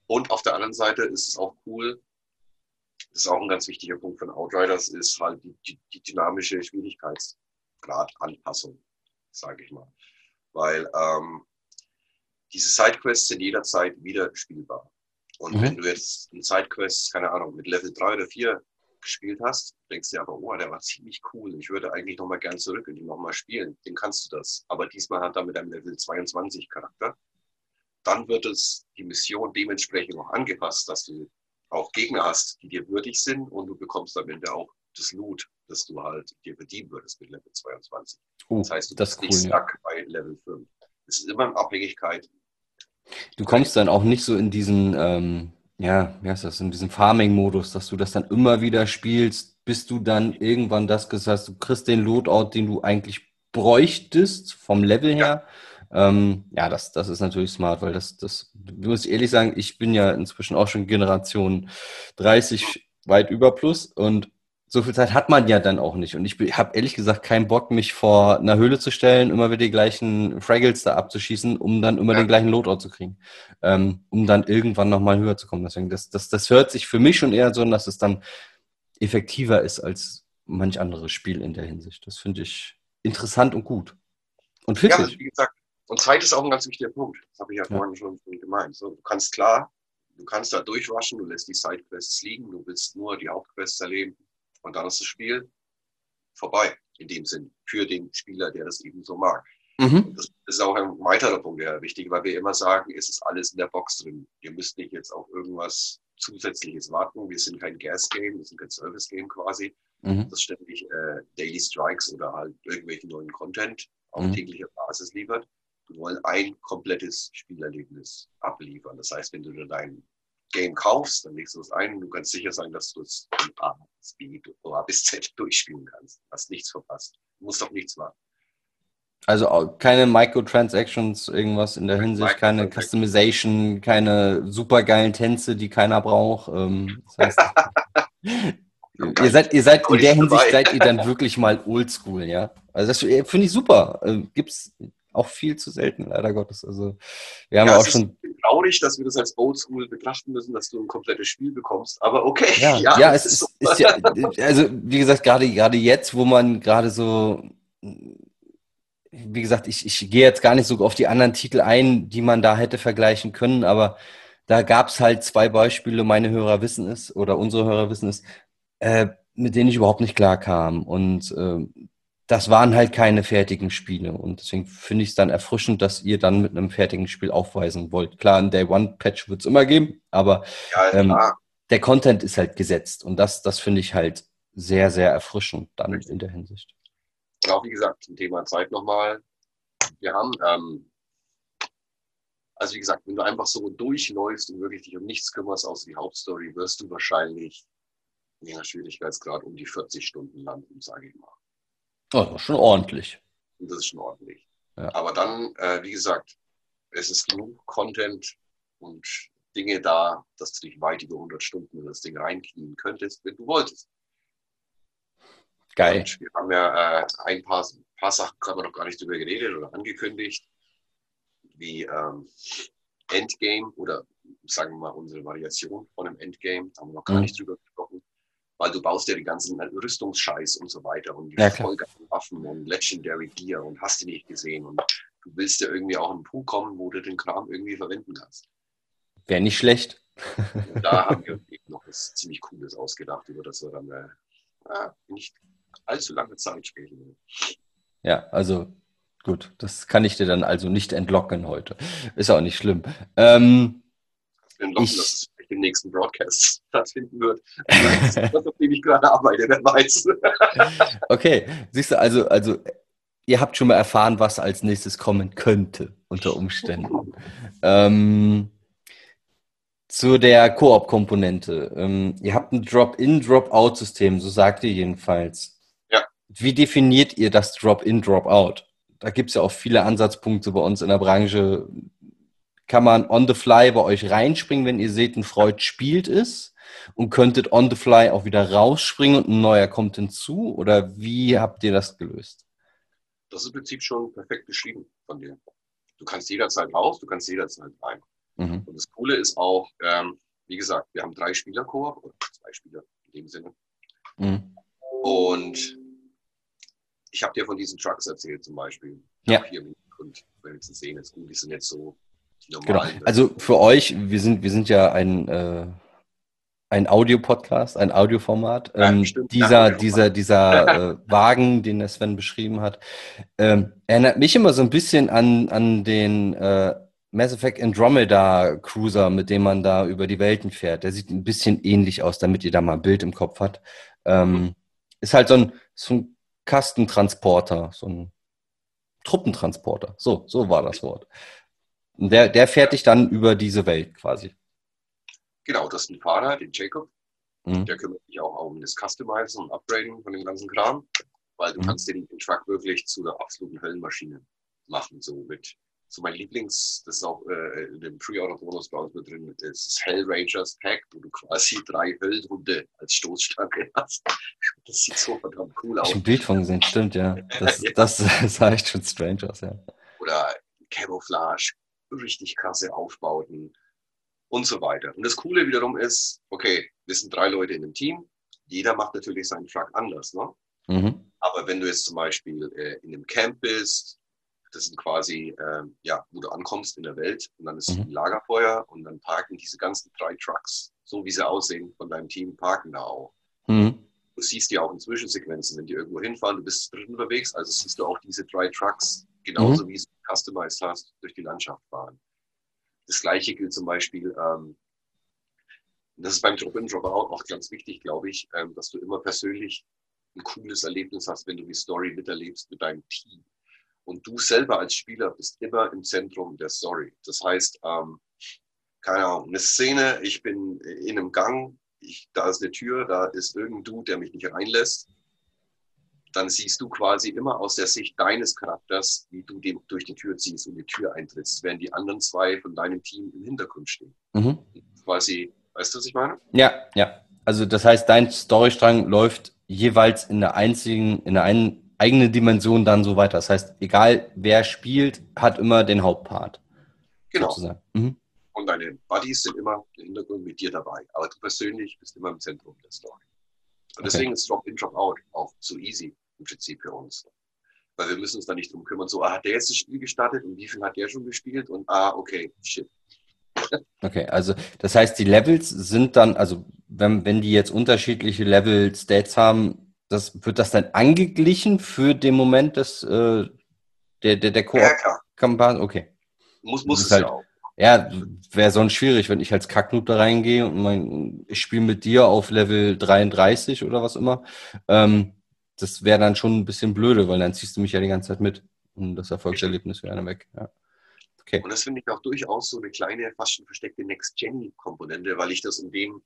Und auf der anderen Seite ist es auch cool, das ist auch ein ganz wichtiger Punkt von Outriders, ist halt die, die, die dynamische Schwierigkeitsgrad-Anpassung, sage ich mal. Weil ähm, diese Sidequests sind jederzeit wieder spielbar. Und mhm. wenn du jetzt eine Sidequest, keine Ahnung, mit Level 3 oder 4 gespielt hast, denkst du dir aber, oh, der war ziemlich cool. Ich würde eigentlich nochmal gern zurück und ihn nochmal spielen. Den kannst du das. Aber diesmal hat er mit einem Level 22 Charakter. Dann wird es die Mission dementsprechend auch angepasst, dass du auch Gegner hast, die dir würdig sind und du bekommst am Ende auch das Loot, das du halt dir bedienen würdest mit Level 22. Oh, das heißt, du bist cool, nicht stuck ja. bei Level 5. Es ist immer in Abhängigkeit. Du kommst dann auch nicht so in diesen ähm, ja, wie heißt das, in diesem Farming-Modus, dass du das dann immer wieder spielst, bis du dann irgendwann das gesagt hast, du kriegst den Loadout, den du eigentlich bräuchtest vom Level her. Ja, ähm, ja das, das ist natürlich smart, weil das, das, muss ich ehrlich sagen, ich bin ja inzwischen auch schon Generation 30 weit über plus und so viel Zeit hat man ja dann auch nicht. Und ich habe ehrlich gesagt keinen Bock, mich vor einer Höhle zu stellen, immer wieder die gleichen Fraggles da abzuschießen, um dann immer ja. den gleichen Loadout zu kriegen. Ähm, um dann irgendwann nochmal höher zu kommen. Deswegen, das, das, das hört sich für mich schon eher so an, dass es dann effektiver ist als manch anderes Spiel in der Hinsicht. Das finde ich interessant und gut. Und fitzig. Ja, wie gesagt, und Zeit ist auch ein ganz wichtiger Punkt. Das habe ich ja, ja. vorhin schon gemeint. So, du kannst klar, du kannst da durchwaschen, du lässt die Sidequests liegen, du willst nur die Hauptquests erleben und dann ist das Spiel vorbei, in dem Sinn, für den Spieler, der das eben so mag. Mhm. Das ist auch ein weiterer Punkt, der wichtig, weil wir immer sagen, es ist alles in der Box drin. Ihr müsst nicht jetzt auf irgendwas Zusätzliches warten. Wir sind kein Gas-Game, wir sind kein Service-Game quasi. mhm. das ständig äh, Daily Strikes oder halt irgendwelchen neuen Content auf mhm. täglicher Basis liefert. Wir wollen ein komplettes Spielerlebnis abliefern. Das heißt, wenn du dein Game kaufst, dann legst du es ein und du kannst sicher sein, dass du es von A bis B oder A bis Z durchspielen kannst. Du hast nichts verpasst. Du musst doch nichts warten. Also keine Microtransactions, irgendwas in der Hinsicht, keine Customization, keine supergeilen Tänze, die keiner braucht. Ähm, das heißt, ihr seid, ihr seid in der Hinsicht seid ihr dann wirklich mal oldschool, ja. Also das äh, finde ich super. Äh, gibt's auch viel zu selten, leider Gottes. Also wir haben ja, auch schon. traurig, dass wir das als Oldschool betrachten müssen, dass du ein komplettes Spiel bekommst. Aber okay. Ja, ja, ja es ist, so. ist, ja, also wie gesagt, gerade gerade jetzt, wo man gerade so, wie gesagt, ich, ich gehe jetzt gar nicht so auf die anderen Titel ein, die man da hätte vergleichen können, aber da gab es halt zwei Beispiele, meine Hörer wissen es oder unsere Hörer wissen es, äh, mit denen ich überhaupt nicht klar kam. Und äh, das waren halt keine fertigen Spiele. Und deswegen finde ich es dann erfrischend, dass ihr dann mit einem fertigen Spiel aufweisen wollt. Klar, ein Day-One-Patch wird es immer geben, aber ja, ähm, der Content ist halt gesetzt. Und das, das finde ich halt sehr, sehr erfrischend dann Richtig. in der Hinsicht. Auch wie gesagt, zum Thema Zeit nochmal. Wir haben, ähm, also wie gesagt, wenn du einfach so durchläufst und wirklich dich um nichts kümmerst außer die Hauptstory, wirst du wahrscheinlich in der Schwierigkeitsgrad um die 40 Stunden landen, sage ich mal. Das ist schon ordentlich. Das ist schon ordentlich. Ja. Aber dann, äh, wie gesagt, es ist genug Content und Dinge da, dass du dich weit über 100 Stunden in das Ding reinknien könntest, wenn du wolltest. Geil. Und wir haben ja äh, ein paar, paar Sachen, haben wir noch gar nicht drüber geredet oder angekündigt, wie ähm, Endgame oder sagen wir mal unsere Variation von einem Endgame, da haben wir noch gar mhm. nicht drüber weil du baust ja die ganzen Rüstungsscheiß und so weiter und die ja, Waffen und Legendary Gear und hast die nicht gesehen und du willst ja irgendwie auch in einen Punkt kommen, wo du den Kram irgendwie verwenden kannst. Wäre nicht schlecht. Und da haben wir noch was ziemlich Cooles ausgedacht, über das wir dann äh, nicht allzu lange Zeit sprechen. Ja, also gut, das kann ich dir dann also nicht entlocken heute. Ist auch nicht schlimm. Ähm, entlocken, ich, das im nächsten Broadcast stattfinden wird. Das, auf dem ich gerade arbeite, wer weiß. okay, siehst du, also, also ihr habt schon mal erfahren, was als nächstes kommen könnte unter Umständen. ähm, zu der Koop-Komponente. Ähm, ihr habt ein Drop-in, Drop-out-System, so sagt ihr jedenfalls. Ja. Wie definiert ihr das Drop-in, Drop-out? Da gibt es ja auch viele Ansatzpunkte bei uns in der Branche, kann man on the fly bei euch reinspringen, wenn ihr seht, ein Freud spielt es und könntet on the fly auch wieder rausspringen und ein neuer kommt hinzu? Oder wie habt ihr das gelöst? Das ist im Prinzip schon perfekt beschrieben von dir. Du kannst jederzeit raus, du kannst jederzeit rein. Mhm. Und das Coole ist auch, ähm, wie gesagt, wir haben drei Spieler-Koop, oder zwei Spieler in dem Sinne. Mhm. Und ich habe dir von diesen Trucks erzählt zum Beispiel. Ja. Hier und wenn Sie sehen, jetzt gut, die sind jetzt so Genau. Also für euch, wir sind, wir sind ja ein, äh, ein Audio-Podcast, ein Audioformat. Ähm, ja, dieser, dieser, dieser äh, Wagen, den der Sven beschrieben hat, ähm, erinnert mich immer so ein bisschen an, an den äh, Mass Effect Andromeda Cruiser, mit dem man da über die Welten fährt. Der sieht ein bisschen ähnlich aus, damit ihr da mal ein Bild im Kopf habt. Ähm. Ist halt so ein, so ein Kastentransporter, so ein Truppentransporter. So, so war das Wort. Der, der fährt dich dann über diese Welt quasi. Genau, das ist ein Fahrer, den Jacob. Mhm. Der kümmert sich auch um das Customizen und Upgraden von dem ganzen Kram, weil du mhm. kannst den, den Truck wirklich zu einer absoluten Höllenmaschine machen. So mit, so mein Lieblings, das ist auch äh, in dem Pre-Order-Bonus bei uns mit drin, ist das Hell Rangers Pack, wo du quasi drei Höllenhunde als Stoßstange hast. Das sieht so verdammt cool aus. Ich ein Bild von gesehen, stimmt, ja. Das, ja. das sah echt schon strange aus, ja. Oder Camouflage, richtig krasse Aufbauten und so weiter. Und das Coole wiederum ist, okay, wir sind drei Leute in einem Team, jeder macht natürlich seinen Truck anders. Ne? Mhm. Aber wenn du jetzt zum Beispiel äh, in einem Camp bist, das sind quasi, äh, ja, wo du ankommst in der Welt und dann ist mhm. ein Lagerfeuer und dann parken diese ganzen drei Trucks, so wie sie aussehen von deinem Team, parken da auch. Mhm. Du siehst die auch in Zwischensequenzen, wenn die irgendwo hinfahren, du bist drin unterwegs, also siehst du auch diese drei Trucks genauso mhm. wie es customized hast, durch die Landschaft fahren. Das gleiche gilt zum Beispiel, ähm, das ist beim Drop-in, Drop-out auch ganz wichtig, glaube ich, ähm, dass du immer persönlich ein cooles Erlebnis hast, wenn du die Story miterlebst mit deinem Team. Und du selber als Spieler bist immer im Zentrum der Story. Das heißt, ähm, keine Ahnung, eine Szene, ich bin in einem Gang, ich, da ist eine Tür, da ist irgendein Dude, der mich nicht reinlässt. Dann siehst du quasi immer aus der Sicht deines Charakters, wie du den durch die Tür ziehst und die Tür eintrittst, während die anderen zwei von deinem Team im Hintergrund stehen. Mhm. Quasi, weißt du, was ich meine? Ja, ja. Also das heißt, dein Storystrang läuft jeweils in der einzigen, in der einen eigenen Dimension dann so weiter. Das heißt, egal wer spielt, hat immer den Hauptpart. Genau. Mhm. Und deine Buddies sind immer im Hintergrund mit dir dabei. Aber du persönlich bist immer im Zentrum der Story. Und deswegen ist Drop-in, Drop-out auch so easy im Prinzip für uns. Weil wir müssen uns da nicht drum kümmern, so, ah, hat der jetzt das Spiel gestartet und wie viel hat der schon gespielt? Und ah, okay, shit. Okay, also das heißt, die Levels sind dann, also wenn, wenn die jetzt unterschiedliche Level-Stats haben, das, wird das dann angeglichen für den Moment des, äh, der, der, der Koop-Kampagne? Ja, okay. Muss, muss es halt, ja auch. Ja, wäre sonst schwierig, wenn ich als Kacknoob da reingehe und mein, ich spiele mit dir auf Level 33 oder was immer. Ähm, das wäre dann schon ein bisschen blöde, weil dann ziehst du mich ja die ganze Zeit mit. Und das Erfolgserlebnis wäre dann weg. Ja. Okay. Und das finde ich auch durchaus so eine kleine, fast schon versteckte Next-Gen-Komponente, weil ich das in dem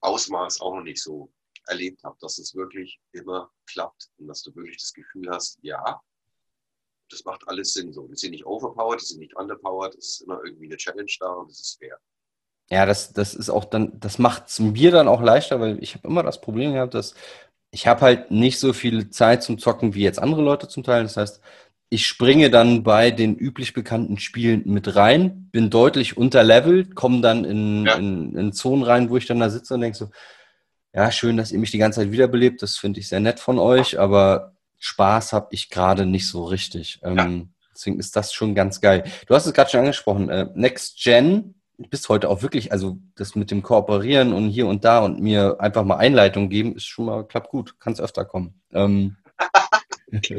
Ausmaß auch noch nicht so erlebt habe, dass es wirklich immer klappt und dass du wirklich das Gefühl hast, ja, das macht alles Sinn so. Die sind nicht overpowered, die sind nicht underpowered, es ist immer irgendwie eine Challenge da und es ist fair. Ja, das, das ist auch dann, das macht es mir dann auch leichter, weil ich habe immer das Problem gehabt, dass ich habe halt nicht so viel Zeit zum Zocken wie jetzt andere Leute zum Teil. Das heißt, ich springe dann bei den üblich bekannten Spielen mit rein, bin deutlich unterlevelt, komme dann in, ja. in, in Zonen rein, wo ich dann da sitze und denke so, ja, schön, dass ihr mich die ganze Zeit wiederbelebt, das finde ich sehr nett von euch, aber Spaß habe ich gerade nicht so richtig. Ähm, ja. Deswegen ist das schon ganz geil. Du hast es gerade schon angesprochen, äh, Next Gen, du bist heute auch wirklich, also das mit dem Kooperieren und hier und da und mir einfach mal Einleitung geben, ist schon mal, klappt gut, kannst öfter kommen. Ähm,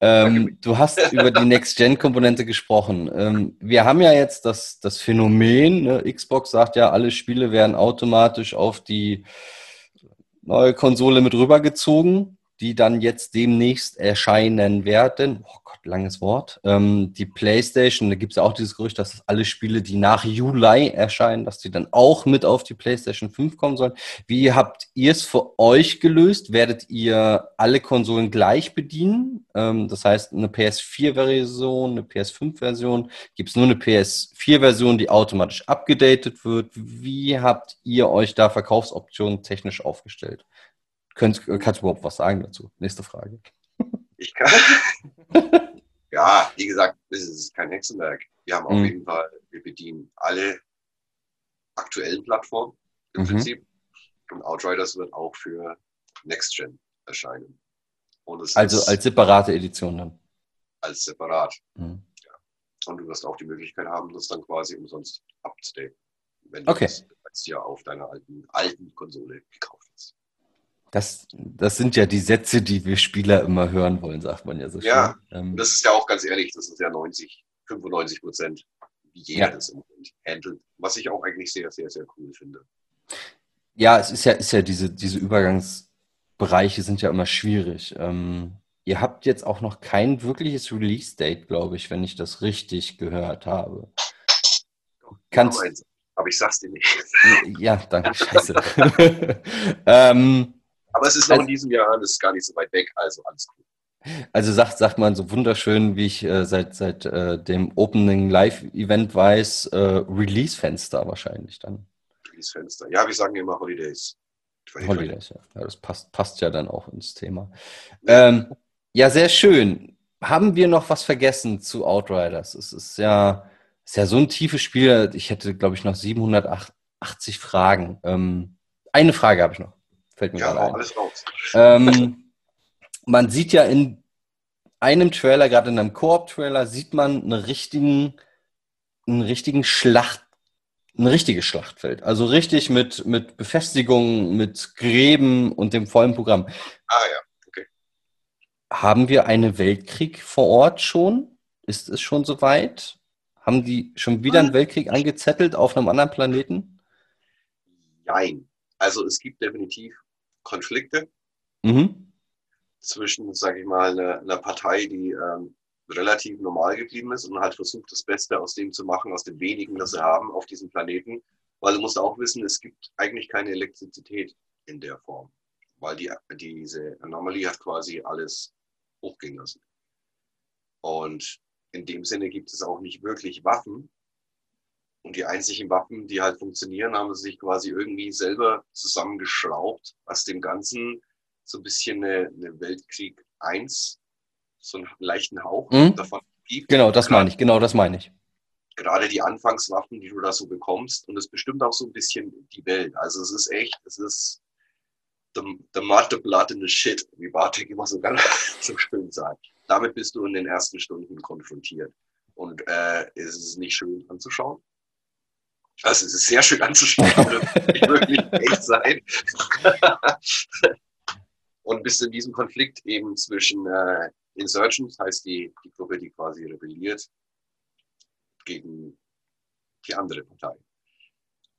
ähm, du hast über die Next-Gen-Komponente gesprochen. Ähm, wir haben ja jetzt das, das Phänomen, ne? Xbox sagt ja, alle Spiele werden automatisch auf die neue Konsole mit rübergezogen die dann jetzt demnächst erscheinen werden. Oh Gott, langes Wort. Ähm, die PlayStation, da gibt es ja auch dieses Gerücht, dass alle Spiele, die nach Juli erscheinen, dass die dann auch mit auf die PlayStation 5 kommen sollen. Wie habt ihr es für euch gelöst? Werdet ihr alle Konsolen gleich bedienen? Ähm, das heißt, eine PS4-Version, eine PS5-Version? Gibt es nur eine PS4-Version, die automatisch abgedatet wird? Wie habt ihr euch da Verkaufsoptionen technisch aufgestellt? Könnt, kannst du überhaupt was sagen dazu? Nächste Frage. Ich kann. ja, wie gesagt, es ist kein Hexenwerk. Wir haben auf mhm. jeden Fall, wir bedienen alle aktuellen Plattformen im mhm. Prinzip. Und Outriders wird auch für Next Gen erscheinen. also als separate Edition dann? Als separat. Mhm. Ja. Und du wirst auch die Möglichkeit haben, das dann quasi umsonst abzudaten. Wenn du okay. das dir auf deiner alten, alten Konsole gekauft hast. Das, das sind ja die Sätze, die wir Spieler immer hören wollen, sagt man ja so schön. Ja, ähm, das ist ja auch ganz ehrlich, das ist ja 90, 95 Prozent, wie jeder ja. das im Moment handelt, was ich auch eigentlich sehr, sehr, sehr cool finde. Ja, es ist ja, ist ja diese, diese Übergangsbereiche sind ja immer schwierig. Ähm, ihr habt jetzt auch noch kein wirkliches Release-Date, glaube ich, wenn ich das richtig gehört habe. Kannst, aber ich sag's dir nicht. Ja, danke, scheiße. ähm, aber es ist noch also, in diesem Jahr, das ist gar nicht so weit weg, also alles cool. Also sagt, sagt man so wunderschön, wie ich äh, seit, seit äh, dem Opening Live-Event weiß, äh, Release-Fenster wahrscheinlich dann. Release-Fenster. Ja, wir sagen immer Holidays. Holidays, ja. ja. Das passt, passt ja dann auch ins Thema. Ja. Ähm, ja, sehr schön. Haben wir noch was vergessen zu Outriders? Es ist ja, ist ja so ein tiefes Spiel. Ich hätte, glaube ich, noch 780 Fragen. Ähm, eine Frage habe ich noch. Fällt mir ja, gerade ein. Alles raus. Ähm, man sieht ja in einem Trailer, gerade in einem Koop-Trailer, sieht man einen richtigen, einen richtigen Schlacht, ein richtiges Schlachtfeld. Also richtig mit, mit Befestigungen, mit Gräben und dem vollen Programm. Ah ja, okay. Haben wir einen Weltkrieg vor Ort schon? Ist es schon soweit? Haben die schon wieder einen Weltkrieg angezettelt auf einem anderen Planeten? Nein. Also es gibt definitiv Konflikte. Mhm. zwischen, sage ich mal, einer, einer Partei, die ähm, relativ normal geblieben ist und halt versucht, das Beste aus dem zu machen, aus dem wenigen, das sie haben auf diesem Planeten. Weil du musst auch wissen, es gibt eigentlich keine Elektrizität in der Form, weil die, diese Anomalie hat quasi alles hochgehen lassen. Und in dem Sinne gibt es auch nicht wirklich Waffen. Und die einzigen Waffen, die halt funktionieren, haben sie sich quasi irgendwie selber zusammengeschraubt, was dem Ganzen so ein bisschen eine, eine Weltkrieg 1 so einen leichten Hauch mhm. davon gibt. Genau, das meine ich, genau das meine ich. Gerade die Anfangswaffen, die du da so bekommst, und es bestimmt auch so ein bisschen die Welt. Also es ist echt, es ist the, the mud, the blood and the shit, wie Bartek immer so ganz so schön sagt. Damit bist du in den ersten Stunden konfrontiert. Und äh, es ist nicht schön anzuschauen. Also es ist sehr schön anzuschauen, aber nicht wirklich echt sein. und bist in diesem Konflikt eben zwischen äh, Insurgents heißt die, die Gruppe, die quasi rebelliert gegen die andere Partei.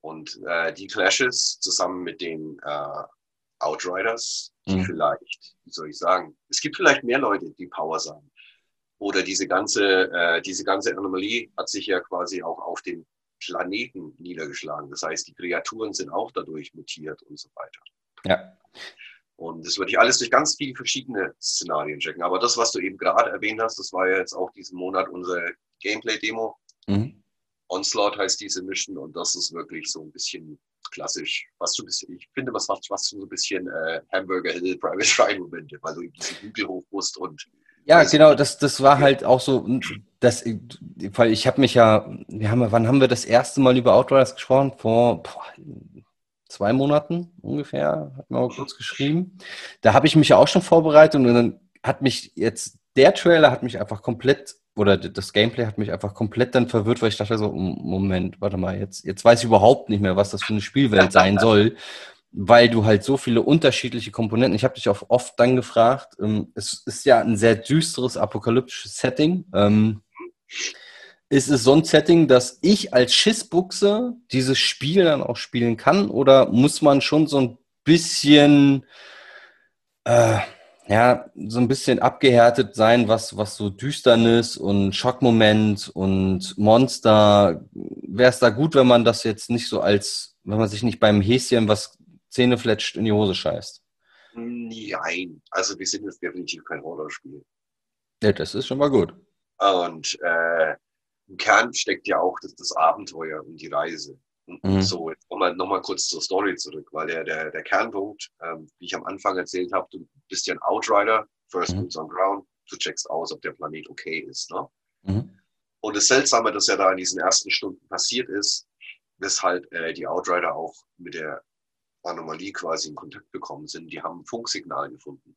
Und äh, die Clashes zusammen mit den äh, Outriders, die mhm. vielleicht, wie soll ich sagen, es gibt vielleicht mehr Leute, die Power sagen. Oder diese ganze, äh, diese ganze Anomalie hat sich ja quasi auch auf den Planeten niedergeschlagen. Das heißt, die Kreaturen sind auch dadurch mutiert und so weiter. Ja. Und das würde ich alles durch ganz viele verschiedene Szenarien checken. Aber das, was du eben gerade erwähnt hast, das war ja jetzt auch diesen Monat unsere Gameplay-Demo. Mhm. Onslaught heißt diese Mission und das ist wirklich so ein bisschen klassisch. Was so ein bisschen, ich finde, was macht was so ein bisschen äh, Hamburger Hill Private Ryan Momente, weil du eben diesen Hügel hoch musst und ja, genau, das, das war halt auch so, das, weil ich habe mich ja, wir haben, wann haben wir das erste Mal über Outriders gesprochen? Vor boah, zwei Monaten ungefähr, hat man auch kurz geschrieben. Da habe ich mich ja auch schon vorbereitet und dann hat mich jetzt, der Trailer hat mich einfach komplett, oder das Gameplay hat mich einfach komplett dann verwirrt, weil ich dachte so, Moment, warte mal, jetzt, jetzt weiß ich überhaupt nicht mehr, was das für eine Spielwelt sein soll, weil du halt so viele unterschiedliche Komponenten, ich habe dich auch oft dann gefragt, ähm, es ist ja ein sehr düsteres, apokalyptisches Setting. Ähm, ist es so ein Setting, dass ich als Schissbuchse dieses Spiel dann auch spielen kann? Oder muss man schon so ein bisschen, äh, ja, so ein bisschen abgehärtet sein, was, was so Düsternis und Schockmoment und Monster? Wäre es da gut, wenn man das jetzt nicht so als, wenn man sich nicht beim Häschen was Zähne fletscht in die Hose scheißt? Nein, also wir sind jetzt definitiv kein Horrorspiel. Ja, das ist schon mal gut. Und äh, im Kern steckt ja auch das, das Abenteuer und die Reise. Mhm. So, jetzt nochmal noch mal kurz zur Story zurück, weil der, der, der Kernpunkt, ähm, wie ich am Anfang erzählt habe, du bist ja ein Outrider, First mhm. Boots on Ground, du checkst aus, ob der Planet okay ist. Ne? Mhm. Und das Seltsame, das ja da in diesen ersten Stunden passiert ist, weshalb äh, die Outrider auch mit der Anomalie quasi in Kontakt gekommen sind, die haben ein Funksignal gefunden.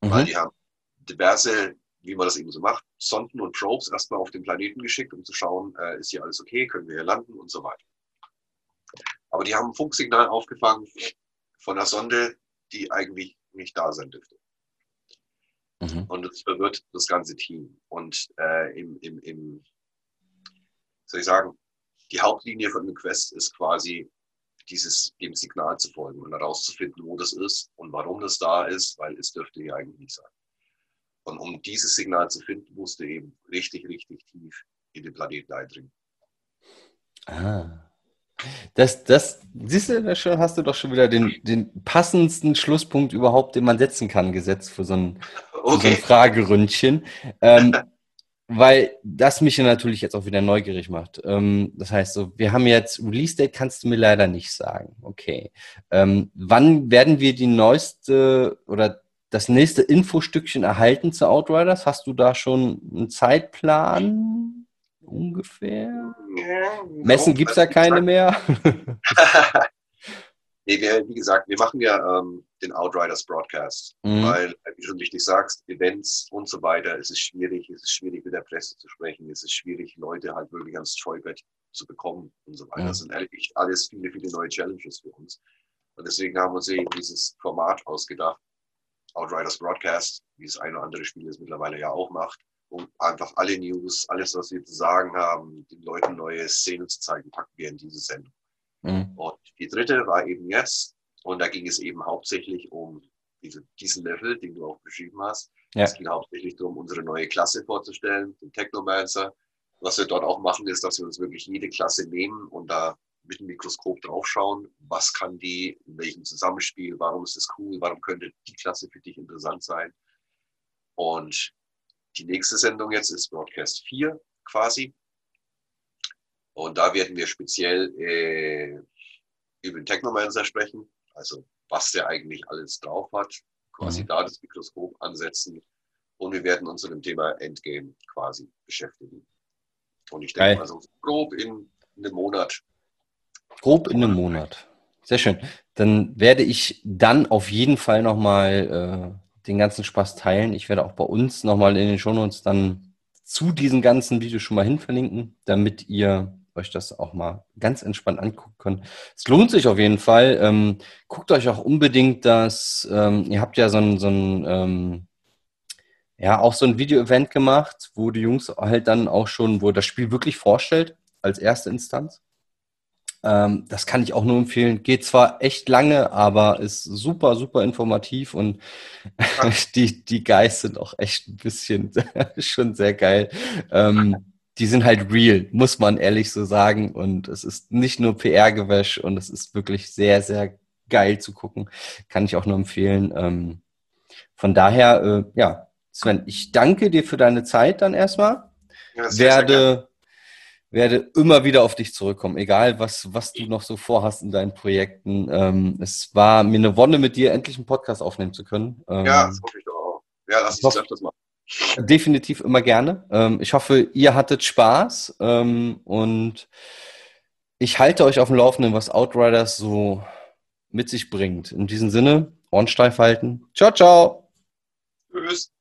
Weil mhm. die haben diverse wie man das eben so macht, Sonden und Probes erstmal auf den Planeten geschickt, um zu schauen, äh, ist hier alles okay, können wir hier landen und so weiter. Aber die haben ein Funksignal aufgefangen von einer Sonde, die eigentlich nicht da sein dürfte. Mhm. Und das verwirrt das ganze Team. Und äh, im, im, im, soll ich sagen, die Hauptlinie von dem Quest ist quasi dieses, dem Signal zu folgen und herauszufinden, wo das ist und warum das da ist, weil es dürfte hier eigentlich nicht sein. Und um dieses Signal zu finden, musste eben richtig, richtig tief in den Planeten eindringen. Ah. Das, das, siehst du, da hast du doch schon wieder den, den passendsten Schlusspunkt überhaupt, den man setzen kann, gesetzt für so ein, okay. so ein Frageründchen. Ähm, weil das mich ja natürlich jetzt auch wieder neugierig macht. Ähm, das heißt, so, wir haben jetzt Release Date, kannst du mir leider nicht sagen. Okay. Ähm, wann werden wir die neueste oder das nächste Infostückchen erhalten zu Outriders? Hast du da schon einen Zeitplan ungefähr? Ja, Messen gibt es ja keine mehr. nee, wir, wie gesagt, wir machen ja ähm, den Outriders Broadcast, mhm. weil, wie du schon richtig sagst, Events und so weiter, es ist schwierig, es ist schwierig mit der Presse zu sprechen, es ist schwierig, Leute halt wirklich ans Stolpert zu bekommen und so weiter. Mhm. Das sind ehrlich alles viele, viele neue Challenges für uns. Und deswegen haben wir uns eben dieses Format ausgedacht, Outriders Broadcast, wie es ein oder andere Spiel es mittlerweile ja auch macht, um einfach alle News, alles, was wir zu sagen haben, den Leuten neue Szenen zu zeigen, packen wir in diese Sendung. Mhm. Und die dritte war eben jetzt, und da ging es eben hauptsächlich um diese, diesen Level, den du auch beschrieben hast. Ja. Es geht hauptsächlich darum, unsere neue Klasse vorzustellen, den Technomancer. Was wir dort auch machen, ist, dass wir uns wirklich jede Klasse nehmen und da mit dem Mikroskop draufschauen, was kann die, in welchem Zusammenspiel, warum ist es cool, warum könnte die Klasse für dich interessant sein. Und die nächste Sendung jetzt ist Broadcast 4 quasi. Und da werden wir speziell äh, über den Technomancer sprechen, also was der eigentlich alles drauf hat, quasi mhm. da das Mikroskop ansetzen und wir werden uns mit dem Thema Endgame quasi beschäftigen. Und ich denke mal so grob in einem Monat. Grob in einem Monat. Sehr schön. Dann werde ich dann auf jeden Fall nochmal äh, den ganzen Spaß teilen. Ich werde auch bei uns nochmal in den Shownotes dann zu diesen ganzen Videos schon mal hin verlinken, damit ihr euch das auch mal ganz entspannt angucken könnt. Es lohnt sich auf jeden Fall. Ähm, guckt euch auch unbedingt das, ähm, ihr habt ja so ein, so ein ähm, ja, auch so ein Video-Event gemacht, wo die Jungs halt dann auch schon, wo das Spiel wirklich vorstellt, als erste Instanz. Ähm, das kann ich auch nur empfehlen. Geht zwar echt lange, aber ist super, super informativ und die, die Guys sind auch echt ein bisschen schon sehr geil. Ähm, die sind halt real, muss man ehrlich so sagen. Und es ist nicht nur PR-Gewäsch und es ist wirklich sehr, sehr geil zu gucken. Kann ich auch nur empfehlen. Ähm, von daher, äh, ja, Sven, ich danke dir für deine Zeit dann erstmal. Ja, sehr, werde, werde immer wieder auf dich zurückkommen, egal was, was du noch so vorhast in deinen Projekten. Ähm, es war mir eine Wonne, mit dir endlich einen Podcast aufnehmen zu können. Ähm, ja, das hoffe ich doch auch. Ja, lass uns öfters machen. Definitiv immer gerne. Ähm, ich hoffe, ihr hattet Spaß ähm, und ich halte euch auf dem Laufenden, was Outriders so mit sich bringt. In diesem Sinne, Ohren steif halten. Ciao, ciao. Tschüss.